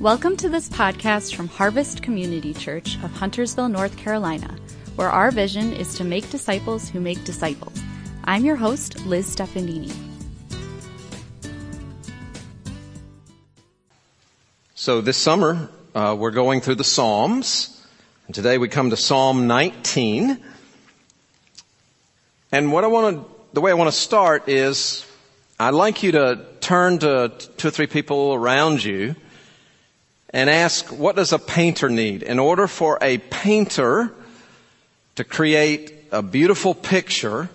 Welcome to this podcast from Harvest Community Church of Huntersville, North Carolina, where our vision is to make disciples who make disciples. I'm your host, Liz Stefanini. So this summer, uh, we're going through the Psalms, and today we come to Psalm 19. And what I want to, the way I want to start is, I'd like you to turn to two or three people around you and ask, what does a painter need? In order for a painter to create a beautiful picture,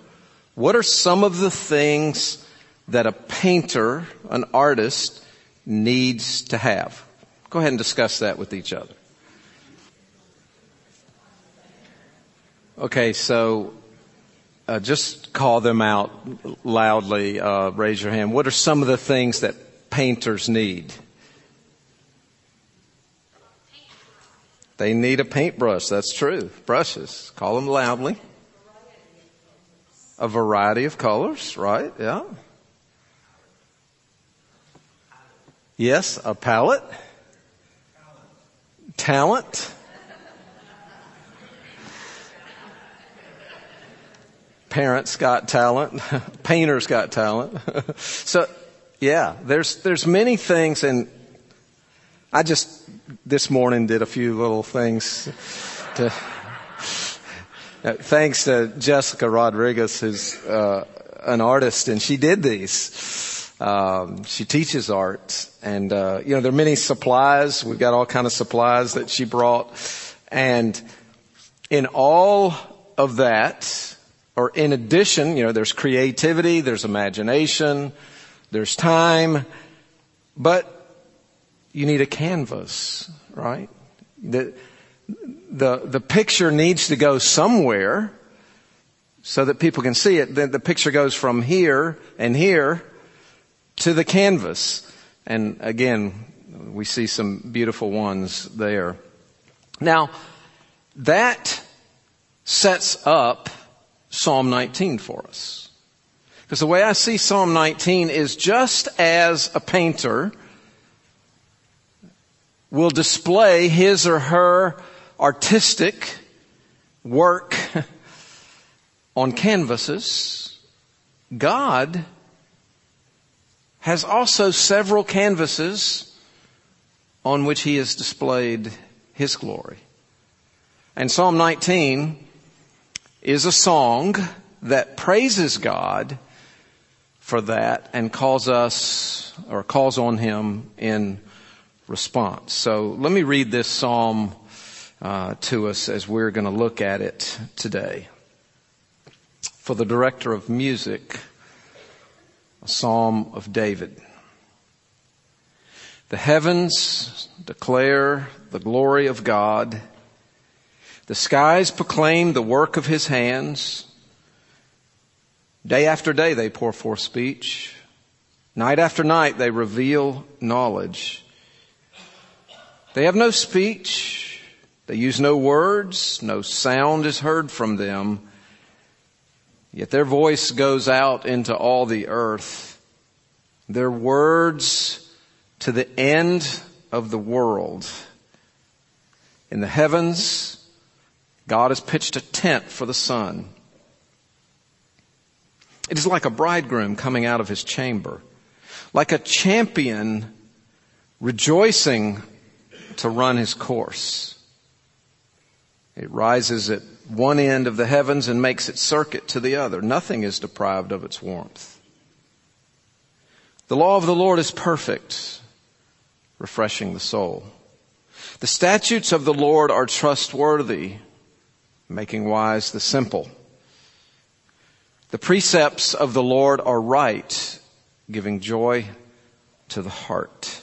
what are some of the things that a painter, an artist, needs to have? Go ahead and discuss that with each other. Okay, so uh, just call them out loudly. Uh, raise your hand. What are some of the things that painters need? They need a paintbrush. That's true. Brushes. Call them loudly. A variety of colors, right? Yeah. Yes, a palette. Talent. Parents got talent. Painters got talent. so, yeah, there's, there's many things and I just this morning did a few little things to, uh, thanks to Jessica Rodriguez, who's uh, an artist, and she did these. Um, she teaches art, and uh, you know there are many supplies. We've got all kind of supplies that she brought, and in all of that, or in addition, you know, there's creativity, there's imagination, there's time, but you need a canvas, right? The, the, the picture needs to go somewhere so that people can see it. Then the picture goes from here and here to the canvas. And again, we see some beautiful ones there. Now, that sets up Psalm 19 for us. Because the way I see Psalm 19 is just as a painter will display his or her artistic work on canvases, God has also several canvases on which he has displayed his glory. And Psalm 19 is a song that praises God for that and calls us or calls on him in response. So let me read this psalm uh, to us as we're going to look at it today. For the director of music, a psalm of David. The heavens declare the glory of God. The skies proclaim the work of his hands. Day after day they pour forth speech. Night after night they reveal knowledge. They have no speech. They use no words. No sound is heard from them. Yet their voice goes out into all the earth. Their words to the end of the world. In the heavens, God has pitched a tent for the sun. It is like a bridegroom coming out of his chamber, like a champion rejoicing to run his course. It rises at one end of the heavens and makes its circuit to the other. Nothing is deprived of its warmth. The law of the Lord is perfect, refreshing the soul. The statutes of the Lord are trustworthy, making wise the simple. The precepts of the Lord are right, giving joy to the heart.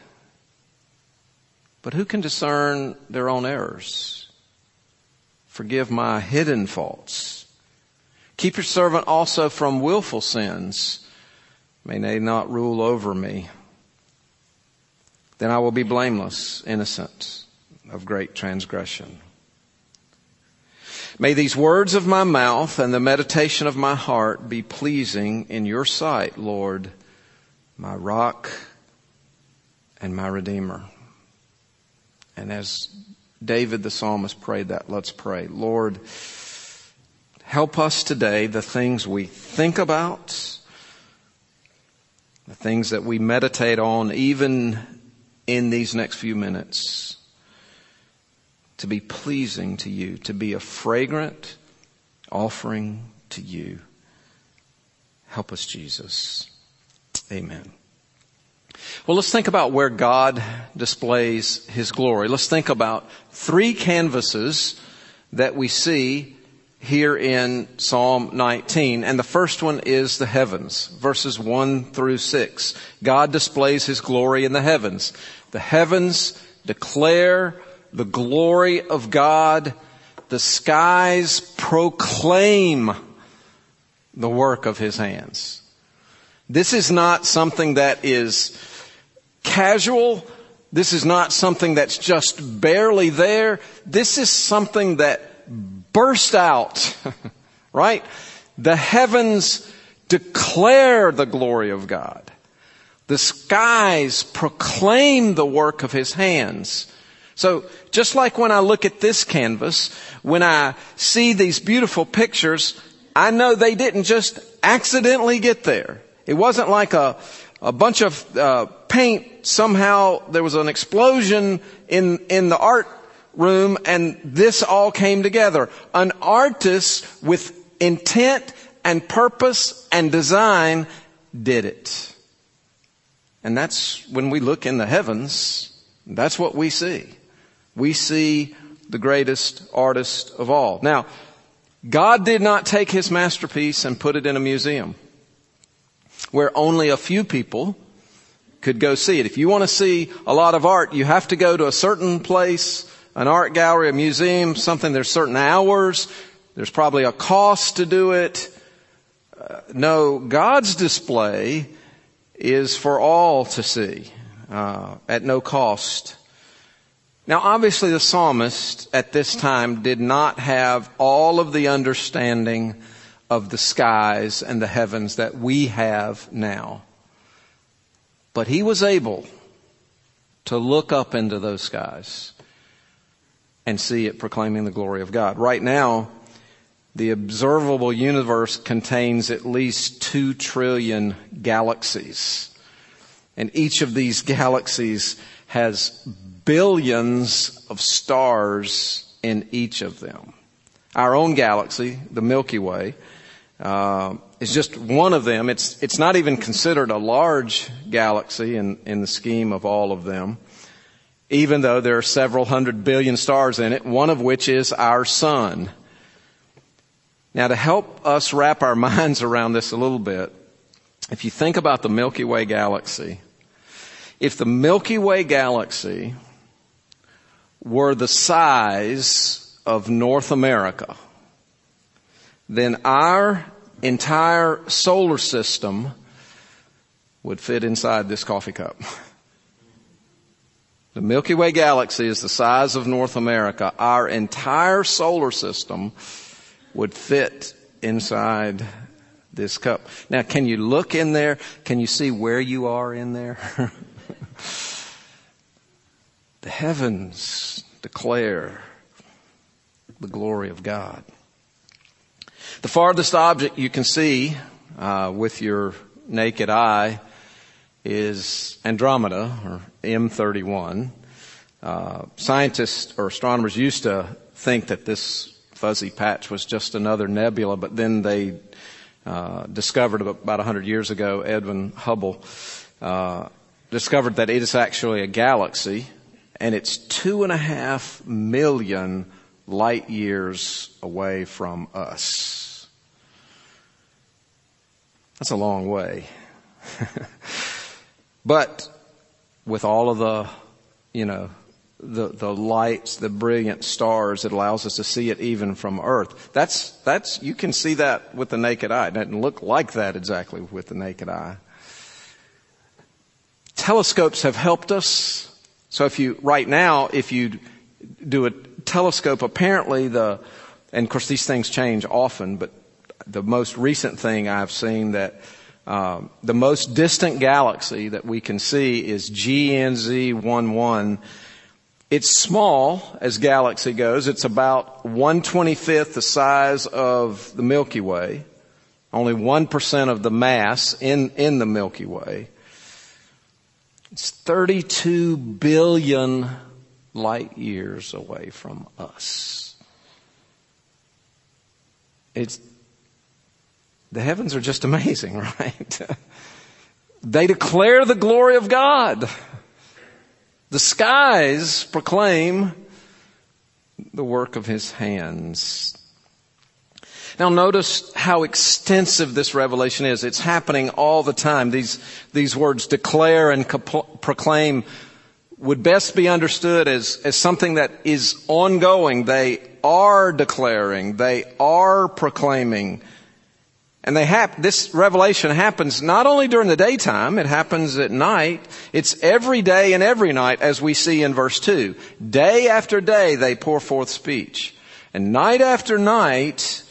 But who can discern their own errors? Forgive my hidden faults. Keep your servant also from willful sins. May they not rule over me. Then I will be blameless, innocent of great transgression. May these words of my mouth and the meditation of my heart be pleasing in your sight, Lord, my rock and my redeemer. And as David the psalmist prayed that, let's pray. Lord, help us today, the things we think about, the things that we meditate on, even in these next few minutes to be pleasing to you, to be a fragrant offering to you. Help us, Jesus. Amen. Well, let's think about where God displays His glory. Let's think about three canvases that we see here in Psalm 19. And the first one is the heavens, verses 1 through 6. God displays His glory in the heavens. The heavens declare the glory of God. The skies proclaim the work of his hands. This is not something that is casual. This is not something that's just barely there. This is something that burst out, right? The heavens declare the glory of God. The skies proclaim the work of his hands. So just like when I look at this canvas, when I see these beautiful pictures, I know they didn't just accidentally get there. It wasn't like a, a bunch of uh, paint somehow there was an explosion in in the art room and this all came together. An artist with intent and purpose and design did it. And that's when we look in the heavens, that's what we see we see the greatest artist of all. Now, God did not take his masterpiece and put it in a museum where only a few people could go see it. If you want to see a lot of art, you have to go to a certain place, an art gallery, a museum, something. There's certain hours. There's probably a cost to do it. Uh, no, God's display is for all to see uh, at no cost. Now obviously the psalmist at this time did not have all of the understanding of the skies and the heavens that we have now. But he was able to look up into those skies and see it proclaiming the glory of God. Right now, the observable universe contains at least two trillion galaxies. And each of these galaxies has billions of stars in each of them. Our own galaxy, the Milky Way, uh, is just one of them. It's it's not even considered a large galaxy in in the scheme of all of them, even though there are several hundred billion stars in it. One of which is our sun. Now, to help us wrap our minds around this a little bit, if you think about the Milky Way galaxy, if the Milky Way galaxy were the size of North America, then our entire solar system would fit inside this coffee cup. The Milky Way galaxy is the size of North America. Our entire solar system would fit inside this cup. Now, can you look in there? Can you see where you are in there? The heavens declare the glory of God. The farthest object you can see uh, with your naked eye is Andromeda, or M31. Uh, scientists or astronomers used to think that this fuzzy patch was just another nebula, but then they uh, discovered about 100 years ago, Edwin Hubble uh, discovered that it is actually a galaxy and it's two and a half million light years away from us. That's a long way. but with all of the, you know, the, the lights, the brilliant stars. It allows us to see it even from Earth. That's, that's, you can see that with the naked eye. It doesn't look like that exactly with the naked eye. Telescopes have helped us. So if you, right now, if you do a telescope, apparently the, and of course these things change often, but the most recent thing I've seen that um, the most distant galaxy that we can see is GNZ 11 it's small as galaxy goes. It's about 125th the size of the Milky Way. Only 1% of the mass in, in the Milky Way. It's 32 billion light years away from us. It's, the heavens are just amazing, right? they declare the glory of God. The skies proclaim the work of his hands. Now notice how extensive this revelation is. It's happening all the time. These, these words declare and proclaim would best be understood as, as something that is ongoing. They are declaring. They are proclaiming. And they hap- this revelation happens not only during the daytime, it happens at night. It's every day and every night as we see in verse 2. Day after day they pour forth speech. And night after night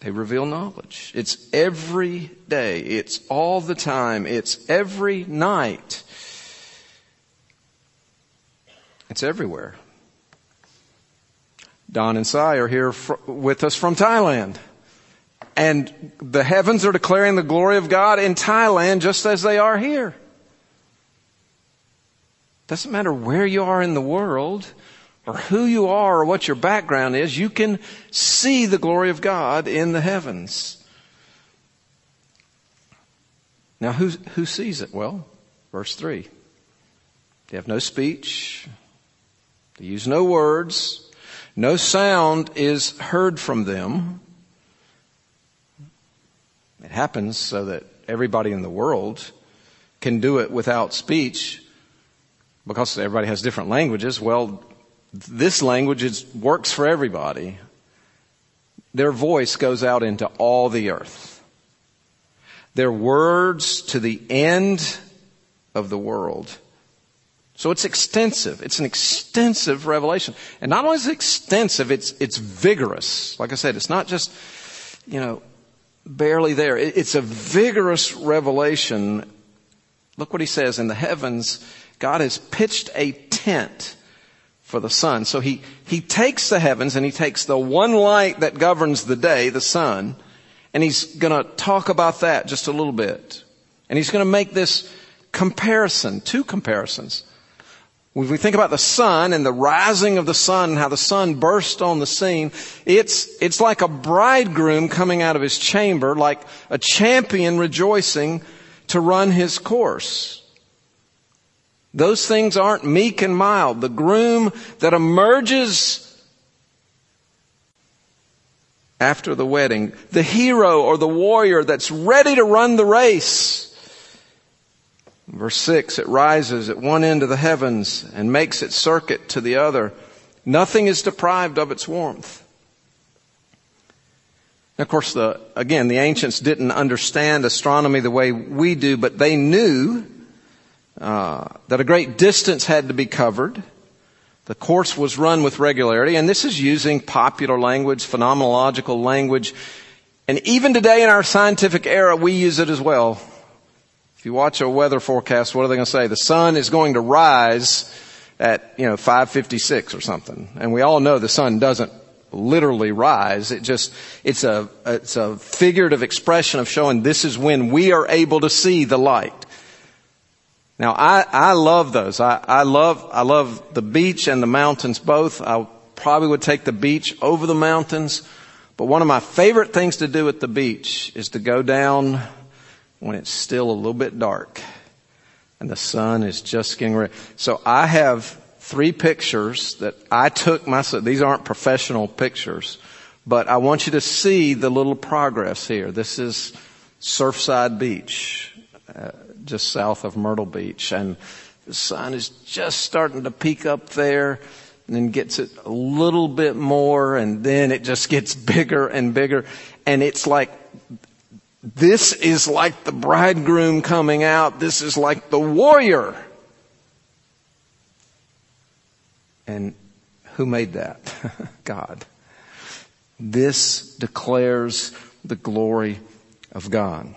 they reveal knowledge. It's every day. It's all the time. It's every night. It's everywhere. Don and Sai are here fr- with us from Thailand. And the heavens are declaring the glory of God in Thailand just as they are here. Doesn't matter where you are in the world or who you are or what your background is, you can see the glory of God in the heavens. Now, who, who sees it? Well, verse 3. They have no speech. They use no words. No sound is heard from them. It happens so that everybody in the world can do it without speech because everybody has different languages. Well, this language is, works for everybody. Their voice goes out into all the earth. Their words to the end of the world. So it's extensive. It's an extensive revelation. And not only is it extensive, it's, it's vigorous. Like I said, it's not just, you know, barely there. It's a vigorous revelation. Look what he says in the heavens. God has pitched a tent for the sun. So he, he takes the heavens and he takes the one light that governs the day, the sun, and he's gonna talk about that just a little bit. And he's gonna make this comparison, two comparisons. When we think about the sun and the rising of the sun, and how the sun burst on the scene, it's, it's like a bridegroom coming out of his chamber, like a champion rejoicing to run his course. Those things aren't meek and mild. The groom that emerges after the wedding, the hero or the warrior that's ready to run the race, Verse 6, it rises at one end of the heavens and makes its circuit to the other. Nothing is deprived of its warmth. of course, the, again, the ancients didn't understand astronomy the way we do, but they knew uh, that a great distance had to be covered. The course was run with regularity, and this is using popular language, phenomenological language. And even today in our scientific era, we use it as well. If you watch a weather forecast, what are they going to say? The sun is going to rise at, you know, 556 or something. And we all know the sun doesn't literally rise. It just, it's a, it's a figurative expression of showing this is when we are able to see the light. Now I, I love those. I, I love, I love the beach and the mountains both. I probably would take the beach over the mountains. But one of my favorite things to do at the beach is to go down when it's still a little bit dark and the sun is just getting ready. So I have three pictures that I took myself. These aren't professional pictures, but I want you to see the little progress here. This is Surfside Beach, uh, just south of Myrtle Beach. And The sun is just starting to peek up there and then gets it a little bit more and then it just gets bigger and bigger. And it's like, this is like the bridegroom coming out. This is like the warrior. And who made that? God. This declares the glory of God.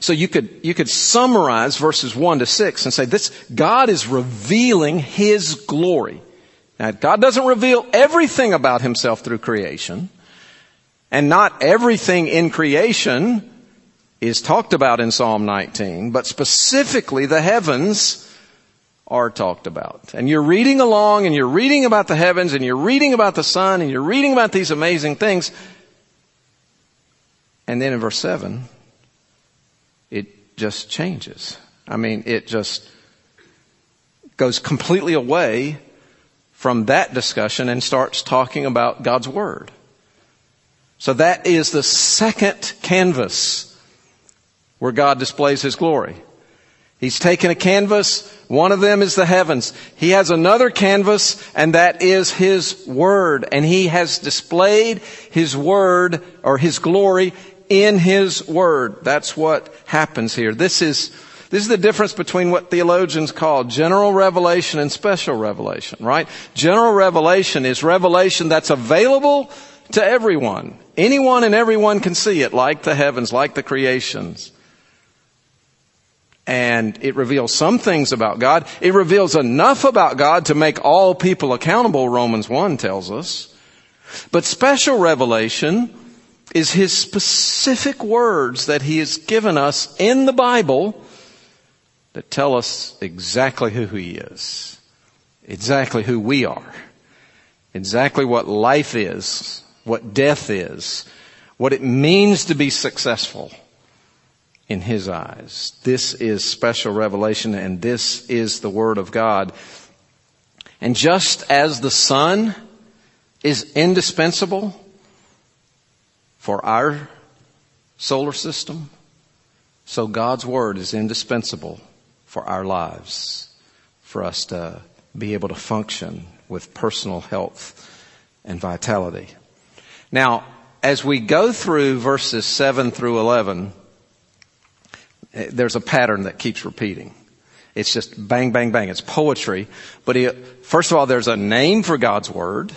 So you could, you could summarize verses 1 to 6 and say this, God is revealing His glory. Now, God doesn't reveal everything about Himself through creation, and not everything in creation is talked about in Psalm 19, but specifically the heavens are talked about. And you're reading along and you're reading about the heavens and you're reading about the sun and you're reading about these amazing things. And then in verse 7, it just changes. I mean, it just goes completely away from that discussion and starts talking about God's Word. So that is the second canvas where God displays His glory. He's taken a canvas. One of them is the heavens. He has another canvas and that is His Word. And He has displayed His Word or His glory in His Word. That's what happens here. This is, this is the difference between what theologians call general revelation and special revelation, right? General revelation is revelation that's available to everyone. Anyone and everyone can see it, like the heavens, like the creations and it reveals some things about God. It reveals enough about God to make all people accountable, Romans 1 tells us. But special revelation is His specific words that He has given us in the Bible that tell us exactly who He is, exactly who we are, exactly what life is, what death is, what it means to be successful in his eyes. This is special revelation and this is the word of God. And just as the sun is indispensable for our solar system, so God's word is indispensable for our lives, for us to be able to function with personal health and vitality. Now, as we go through verses 7 through 11, eh, there's a pattern that keeps repeating. It's just bang, bang, bang. It's poetry. But he, first of all, there's a name for God's Word.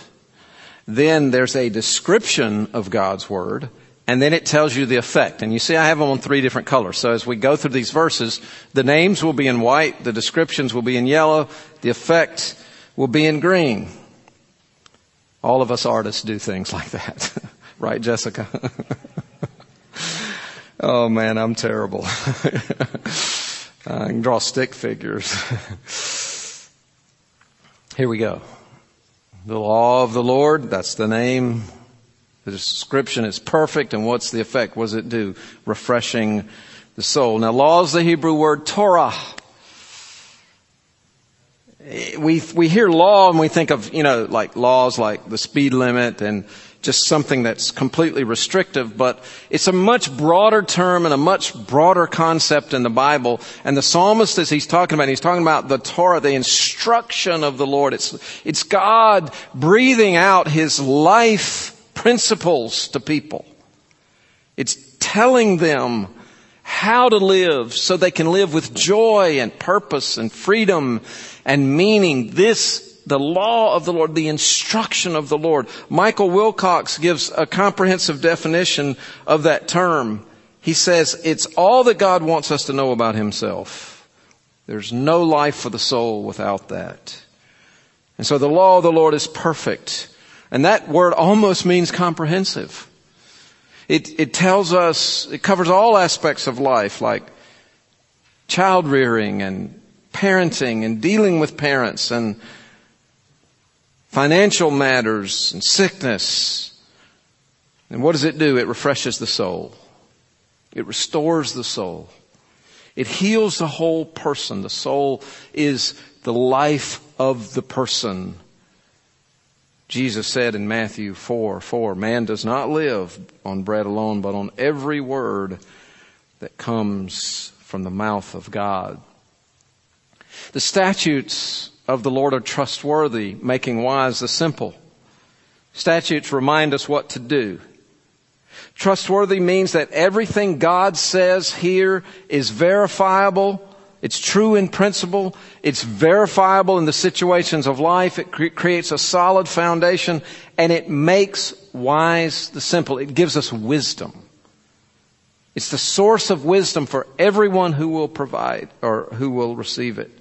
Then there's a description of God's Word. And then it tells you the effect. And you see I have them on three different colors. So as we go through these verses, the names will be in white, the descriptions will be in yellow, the effect will be in green. All of us artists do things like that. right, Jessica? Oh man, I'm terrible. I can draw stick figures. Here we go. The law of the Lord, that's the name. The description is perfect, and what's the effect? What does it do? Refreshing the soul. Now, law is the Hebrew word Torah. We, we hear law and we think of, you know, like laws like the speed limit and just something that's completely restrictive, but it's a much broader term and a much broader concept in the Bible. And the psalmist, as he's talking about, he's talking about the Torah, the instruction of the Lord. It's, it's God breathing out his life principles to people. It's telling them how to live so they can live with joy and purpose and freedom and meaning. This the law of the Lord, the instruction of the Lord. Michael Wilcock gives a comprehensive definition of that term. He says it's all that God wants us to know about himself. There's no life for the soul without that. And so the law of the Lord is perfect. And that word almost means comprehensive. It, it tells us, it covers all aspects of life, like child rearing and parenting and dealing with parents and financial matters and sickness. And what does it do? It refreshes the soul. It restores the soul. It heals the whole person. The soul is the life of the person. Jesus said in Matthew 4, 4, man does not live on bread alone, but on every word that comes from the mouth of God. The statutes of the Lord are trustworthy, making wise the simple. Statutes remind us what to do. Trustworthy means that everything God says here is verifiable. It's true in principle. It's verifiable in the situations of life. It cre- creates a solid foundation and it makes wise the simple. It gives us wisdom. It's the source of wisdom for everyone who will provide or who will receive it.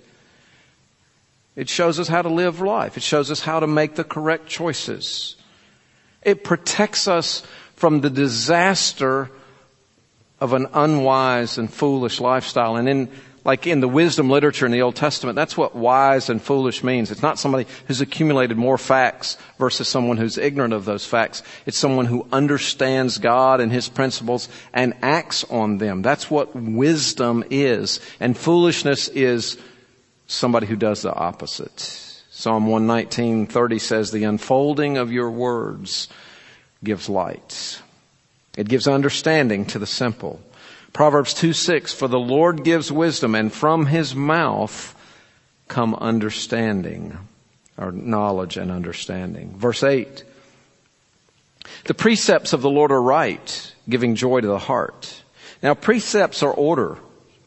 It shows us how to live life. It shows us how to make the correct choices. It protects us from the disaster of an unwise and foolish lifestyle. And in, like in the wisdom literature in the Old Testament, that's what wise and foolish means. It's not somebody who's accumulated more facts versus someone who's ignorant of those facts. It's someone who understands God and His principles and acts on them. That's what wisdom is. And foolishness is somebody who does the opposite. Psalm 119:30 says, "The unfolding of your words gives light. It gives understanding to the simple." Proverbs 2:6, "For the Lord gives wisdom, and from his mouth come understanding." Or knowledge and understanding. Verse 8, "The precepts of the Lord are right, giving joy to the heart." Now precepts are order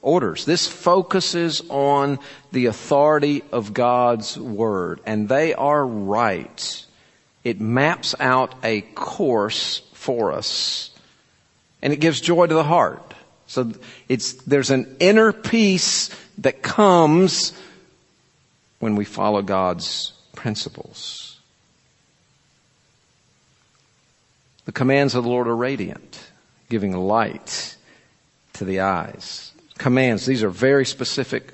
orders. This focuses on the authority of God's Word, and they are right. It maps out a course for us, and it gives joy to the heart. So it's, there's an inner peace that comes when we follow God's principles. The commands of the Lord are radiant, giving light to the eyes commands. These are very specific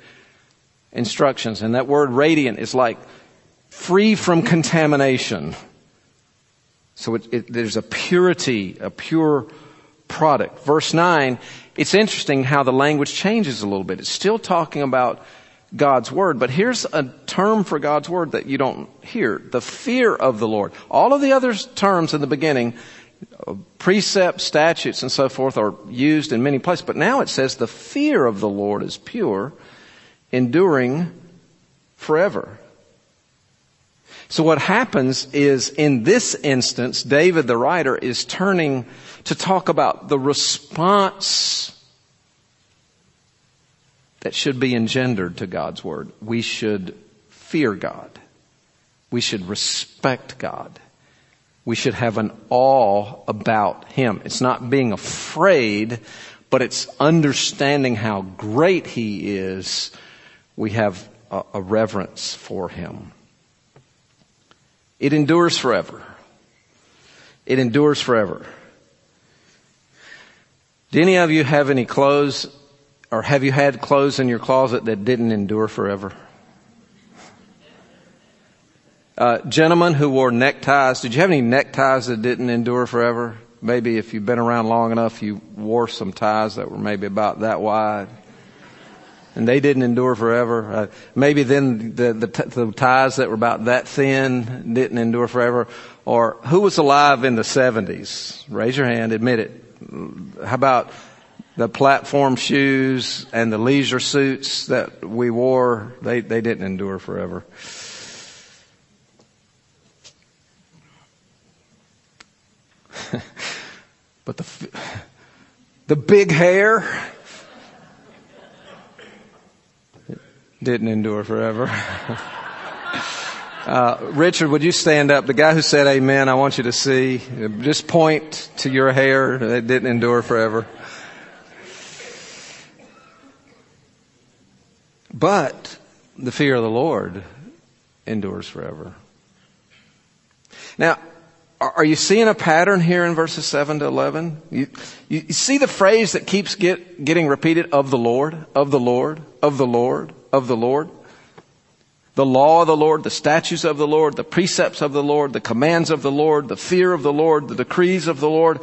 instructions. And that word radiant is like free from contamination. So it, it, there's a purity, a pure product. Verse 9, it's interesting how the language changes a little bit. It's still talking about God's Word, but here's a term for God's Word that you don't hear. The fear of the Lord. All of the other terms in the beginning precepts, statutes, and so forth are used in many places. But now it says the fear of the Lord is pure, enduring forever. So what happens is in this instance, David the writer is turning to talk about the response that should be engendered to God's word. We should fear God. We should respect God. We should have an awe about Him. It's not being afraid, but it's understanding how great He is. We have a, a reverence for Him. It endures forever. It endures forever. Do any of you have any clothes, or have you had clothes in your closet that didn't endure forever? Uh, gentlemen who wore neckties, did you have any neckties that didn't endure forever? Maybe if you've been around long enough, you wore some ties that were maybe about that wide. And they didn't endure forever. Uh, maybe then the, the, t- the ties that were about that thin didn't endure forever. Or who was alive in the 70s? Raise your hand, admit it. How about the platform shoes and the leisure suits that we wore? They, they didn't endure forever. but the, the big hair didn't endure forever. Uh, Richard, would you stand up? The guy who said amen, I want you to see. Just point to your hair. It didn't endure forever. But the fear of the Lord endures forever. Now, are you seeing a pattern here in verses 7 to 11? You, you, see the phrase that keeps get, getting repeated of the Lord, of the Lord, of the Lord, of the Lord? The law of the Lord, the statutes of the Lord, the precepts of the Lord, the commands of the Lord, the fear of the Lord, the decrees of the Lord.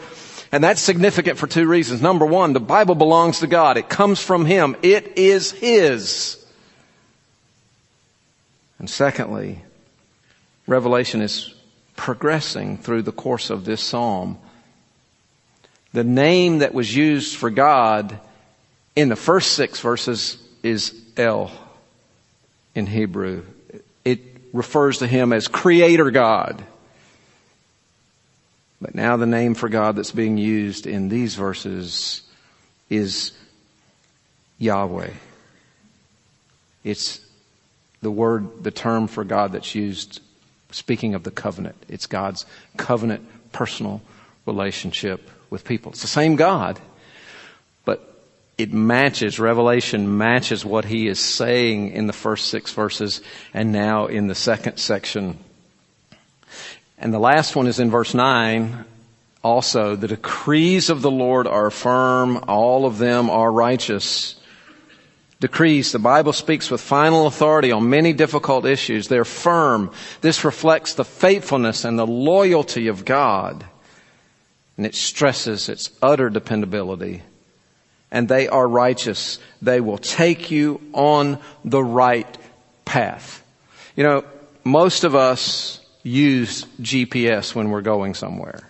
And that's significant for two reasons. Number one, the Bible belongs to God. It comes from Him. It is His. And secondly, Revelation is progressing through the course of this psalm. The name that was used for God in the first six verses is El. In Hebrew. It refers to him as creator God. But now the name for God that's being used in these verses is Yahweh. It's the word, the term for God that's used speaking of the covenant. It's God's covenant personal relationship with people. It's the same God, it matches, Revelation matches what he is saying in the first six verses and now in the second section and the last one is in verse 9. Also, the decrees of the Lord are firm. All of them are righteous. Decrees, the Bible speaks with final authority on many difficult issues. They're firm. This reflects the faithfulness and the loyalty of God. And it stresses its utter dependability. And they are righteous. They will take you on the right path. You know, most of us use GPS when we're going somewhere.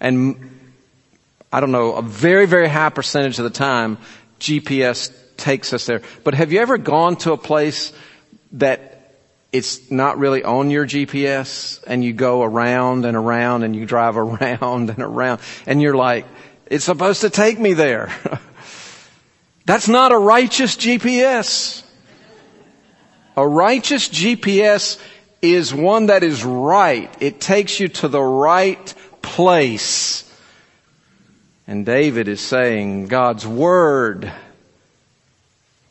And I don't know, a very, very high percentage of the time, GPS takes us there. But have you ever gone to a place that it's not really on your GPS and you go around and around and you drive around and around and you're like, it's supposed to take me there. That's not a righteous GPS. A righteous GPS is one that is right. It takes you to the right place. And David is saying, God's Word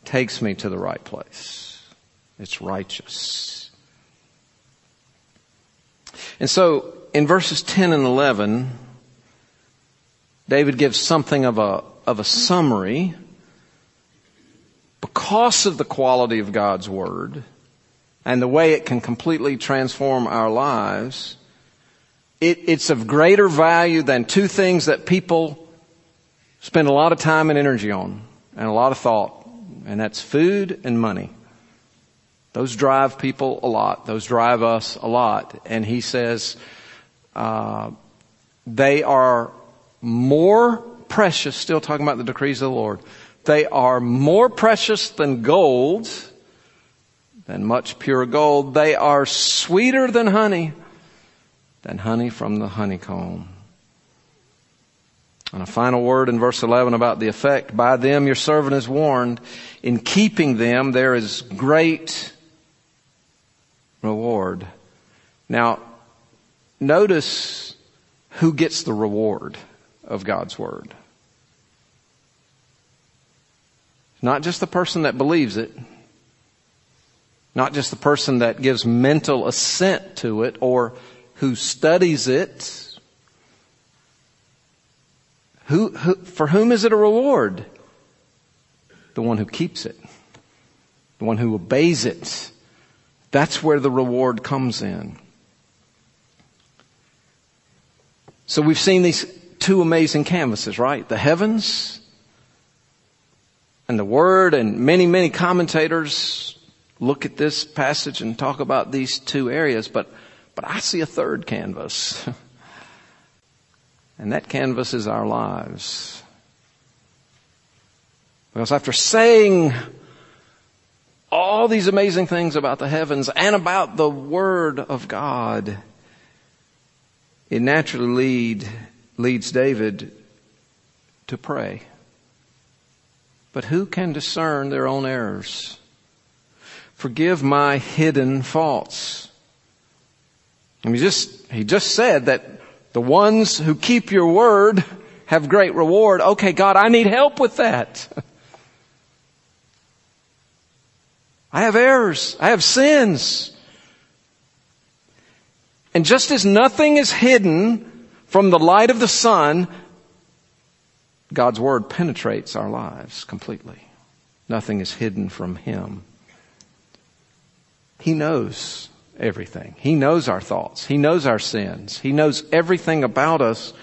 takes me to the right place. It's righteous. And so, in verses 10 and 11, David gives something of a, of a summary because of the quality of God's Word and the way it can completely transform our lives, it, it's of greater value than two things that people spend a lot of time and energy on and a lot of thought, and that's food and money. Those drive people a lot. Those drive us a lot. And he says, uh, they are more precious, still talking about the decrees of the Lord, they are more precious than gold than much pure gold. They are sweeter than honey, than honey from the honeycomb. And a final word in verse 11 about the effect. By them your servant is warned. In keeping them there is great reward. Now, notice who gets the reward of God's word. Not just the person that believes it, not just the person that gives mental assent to it or who studies it. Who, who, for whom is it a reward? The one who keeps it. The one who obeys it. That's where the reward comes in. So we've seen these two amazing canvases, right? The heavens and the Word and many, many commentators look at this passage and talk about these two areas, but, but I see a third canvas. and that canvas is our lives. Because after saying all these amazing things about the heavens and about the Word of God, it naturally lead, leads David to pray. But who can discern their own errors? forgive my hidden faults. And he just, he just said that the ones who keep your word have great reward. Okay, God, I need help with that. I have errors. I have sins. And just as nothing is hidden from the light of the sun, God's word penetrates our lives completely. Nothing is hidden from Him. He knows everything. He knows our thoughts. He knows our sins. He knows everything about us.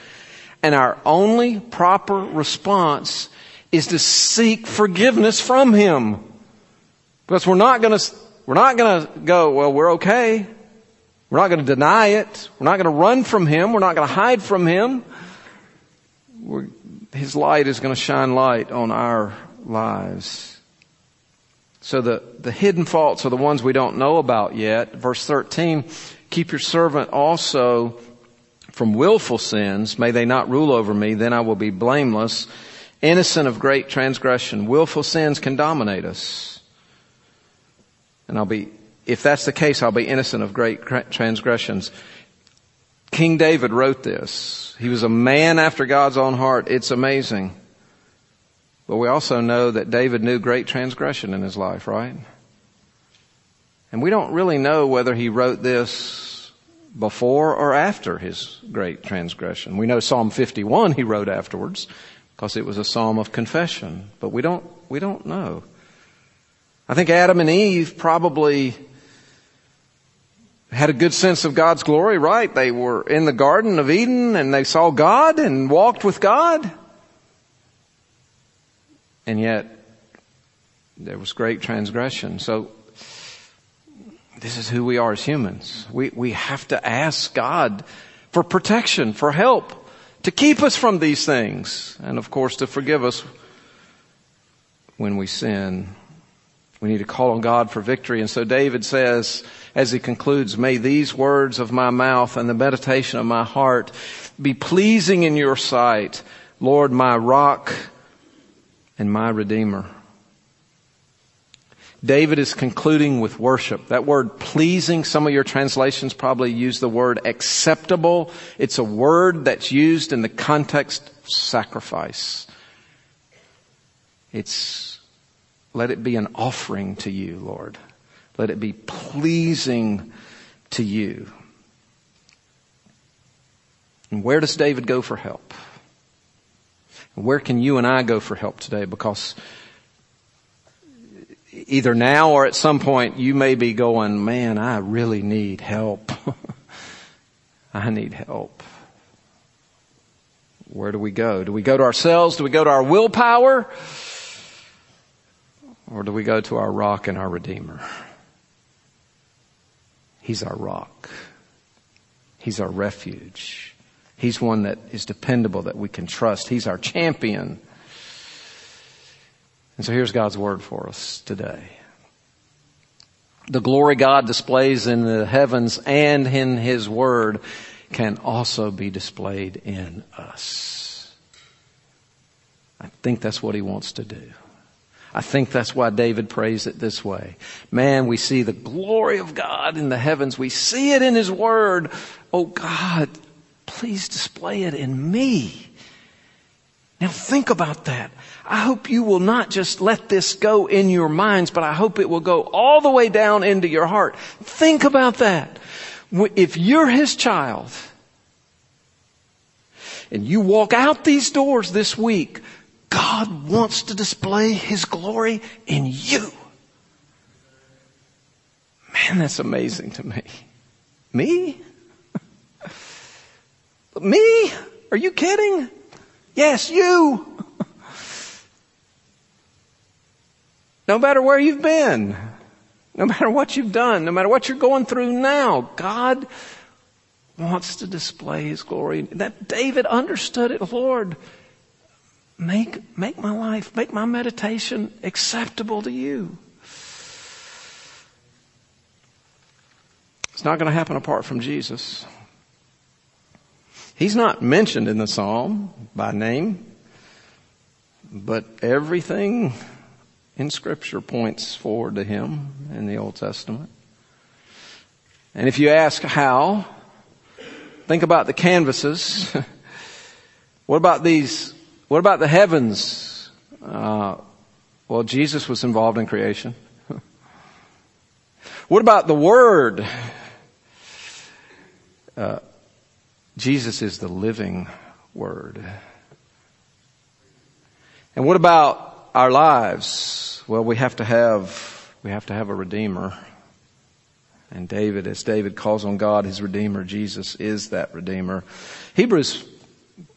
And our only proper response is to seek forgiveness from Him. Because we're not gonna, we're not gonna go, well, we're okay. We're not gonna deny it. We're not gonna run from Him. We're not gonna hide from Him. We're, his light is gonna shine light on our lives. So the, the hidden faults are the ones we don't know about yet. Verse 13, keep your servant also from willful sins. May they not rule over me. Then I will be blameless, innocent of great transgression. Willful sins can dominate us. And I'll be, if that's the case, I'll be innocent of great transgressions. King David wrote this. He was a man after God's own heart. It's amazing. But we also know that David knew great transgression in his life, right? And we don't really know whether he wrote this before or after his great transgression. We know Psalm 51 he wrote afterwards because it was a psalm of confession, but we don't, we don't know. I think Adam and Eve probably had a good sense of God's glory, right? They were in the Garden of Eden and they saw God and walked with God. And yet, there was great transgression. So, this is who we are as humans. We, we have to ask God for protection, for help, to keep us from these things, and of course to forgive us when we sin. We need to call on God for victory. And so David says, as he concludes, may these words of my mouth and the meditation of my heart be pleasing in your sight, Lord, my rock and my Redeemer. David is concluding with worship. That word pleasing, some of your translations probably use the word acceptable. It's a word that's used in the context of sacrifice. It's, let it be an offering to you, Lord. Let it be pleasing to you. And where does David go for help? Where can you and I go for help today? Because either now or at some point you may be going, man, I really need help. I need help. Where do we go? Do we go to ourselves? Do we go to our willpower? Or do we go to our rock and our Redeemer? He's our rock. He's our refuge. He's one that is dependable, that we can trust. He's our champion. And so here's God's word for us today. The glory God displays in the heavens and in His word can also be displayed in us. I think that's what He wants to do. I think that's why David prays it this way. Man, we see the glory of God in the heavens. We see it in His Word. Oh God, please display it in me. Now think about that. I hope you will not just let this go in your minds, but I hope it will go all the way down into your heart. Think about that. If you're His child, and you walk out these doors this week, God wants to display His glory in you. Man, that's amazing to me. Me? Me? Are you kidding? Yes, you. no matter where you've been, no matter what you've done, no matter what you're going through now, God wants to display His glory. That David understood it, Lord. Make, make my life, make my meditation acceptable to you. It's not going to happen apart from Jesus. He's not mentioned in the psalm by name, but everything in scripture points forward to him in the Old Testament. And if you ask how, think about the canvases. what about these, what about the heavens? Uh, well, Jesus was involved in creation. what about the Word? Uh, Jesus is the living Word. And what about our lives? Well, we have to have, we have to have a Redeemer. And David, as David calls on God, his Redeemer, Jesus is that Redeemer. Hebrews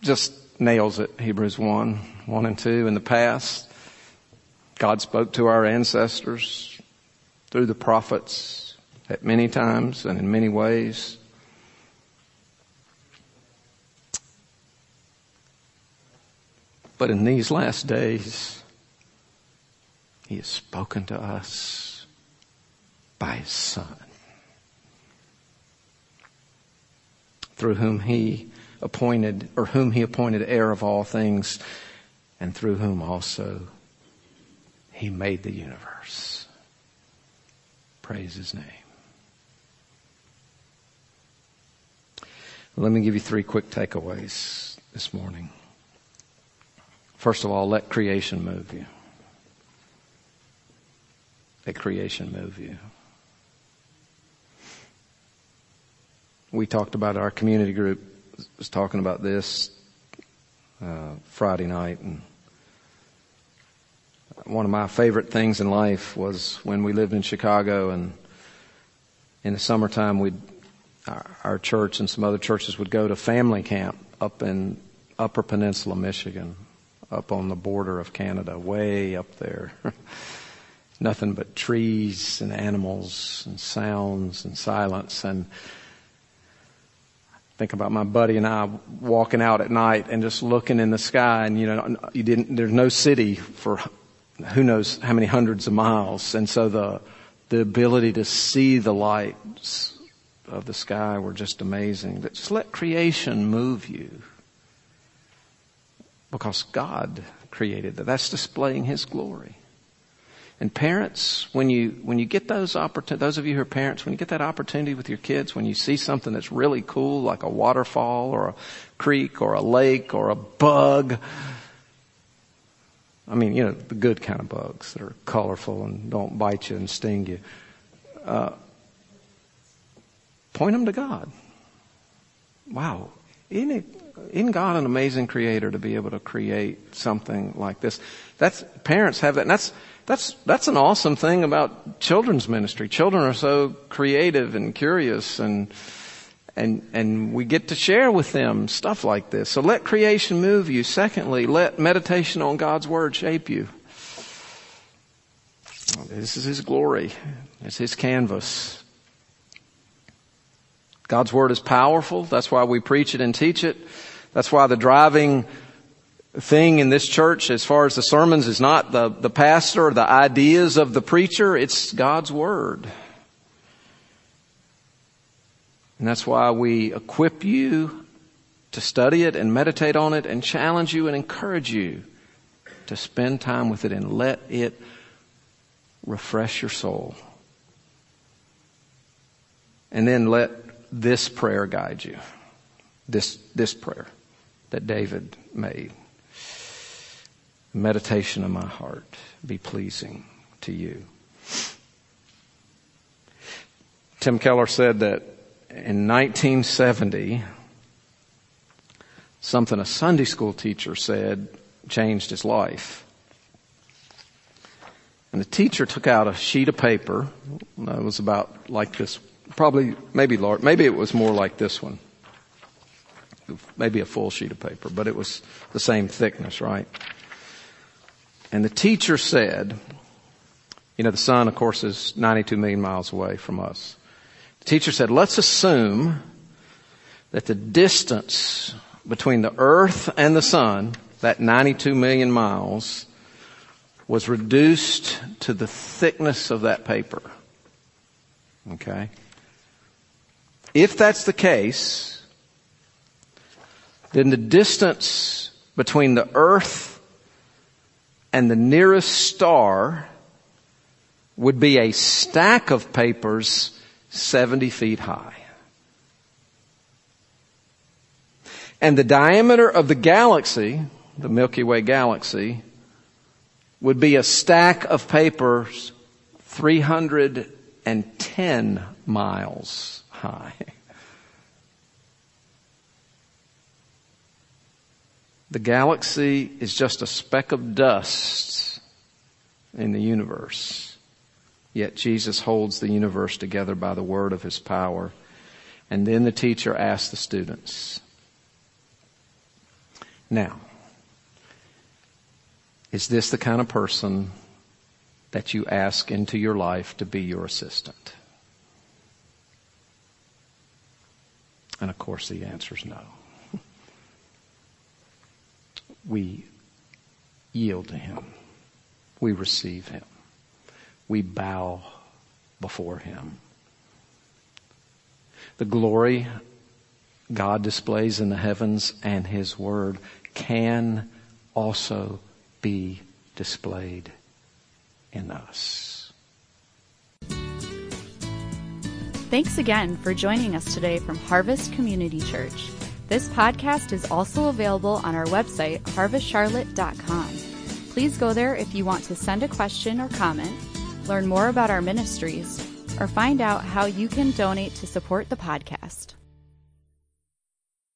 just nails it. Hebrews 1, 1 and 2. In the past, God spoke to our ancestors through the prophets at many times and in many ways. But in these last days, He has spoken to us by His Son, through whom He appointed, or whom He appointed heir of all things, and through whom also He made the universe. Praise His name. Let me give you three quick takeaways this morning. First of all, let creation move you. Let creation move you. We talked about our community group was talking about this uh, Friday night, and one of my favorite things in life was when we lived in Chicago, and in the summertime we'd our, our church and some other churches would go to family camp up in Upper Peninsula, Michigan, up on the border of Canada, way up there. Nothing but trees and animals and sounds and silence. And think about my buddy and I walking out at night and just looking in the sky and you know, you didn't, there's no city for who knows how many hundreds of miles. And so the, the ability to see the lights of the sky were just amazing. But Just let creation move you. Because God created that. That's displaying His glory. And parents, when you, when you get those opportunities, those of you who are parents, when you get that opportunity with your kids, when you see something that's really cool, like a waterfall or a creek or a lake or a bug, I mean, you know, the good kind of bugs that are colorful and don't bite you and sting you. Uh, Point them to God. Wow. Isn't, isn't God an amazing creator to be able to create something like this? That's, parents have that, and that's, that's, that's an awesome thing about children's ministry. Children are so creative and curious and, and, and we get to share with them stuff like this. So let creation move you. Secondly, let meditation on God's Word shape you. This is His glory. It's His canvas. God's Word is powerful. That's why we preach it and teach it. That's why the driving thing in this church as far as the sermons is not the, the pastor or the ideas of the preacher. It's God's Word. And that's why we equip you to study it and meditate on it and challenge you and encourage you to spend time with it and let it refresh your soul. And then let this prayer guide you. This, this prayer that David made. Meditation of my heart be pleasing to you. Tim Keller said that in 1970, something a Sunday school teacher said changed his life. And the teacher took out a sheet of paper. It was about like this probably, maybe large, maybe it was more like this one. Maybe a full sheet of paper, but it was the same thickness, right? And the teacher said, you know, the sun, of course, is 92 million miles away from us. The teacher said, let's assume that the distance between the earth and the sun, that 92 million miles, was reduced to the thickness of that paper. Okay? If that's the case, then the distance between the earth and the nearest star would be a stack of papers 70 feet high. And the diameter of the galaxy, the Milky Way galaxy, would be a stack of papers 310 miles high. The galaxy is just a speck of dust in the universe. Yet Jesus holds the universe together by the word of his power. And then the teacher asks the students, now, is this the kind of person that you ask into your life to be your assistant? And of course, the answer is no. we yield to Him, we receive Him. we bow before Him. The glory God displays in the heavens and His Word can also be displayed in us. Thanks again for joining us today from Harvest Community Church. This podcast is also available on our website, harvestcharlotte.com. Please go there if you want to send a question or comment, learn more about our ministries, or find out how you can donate to support the podcast.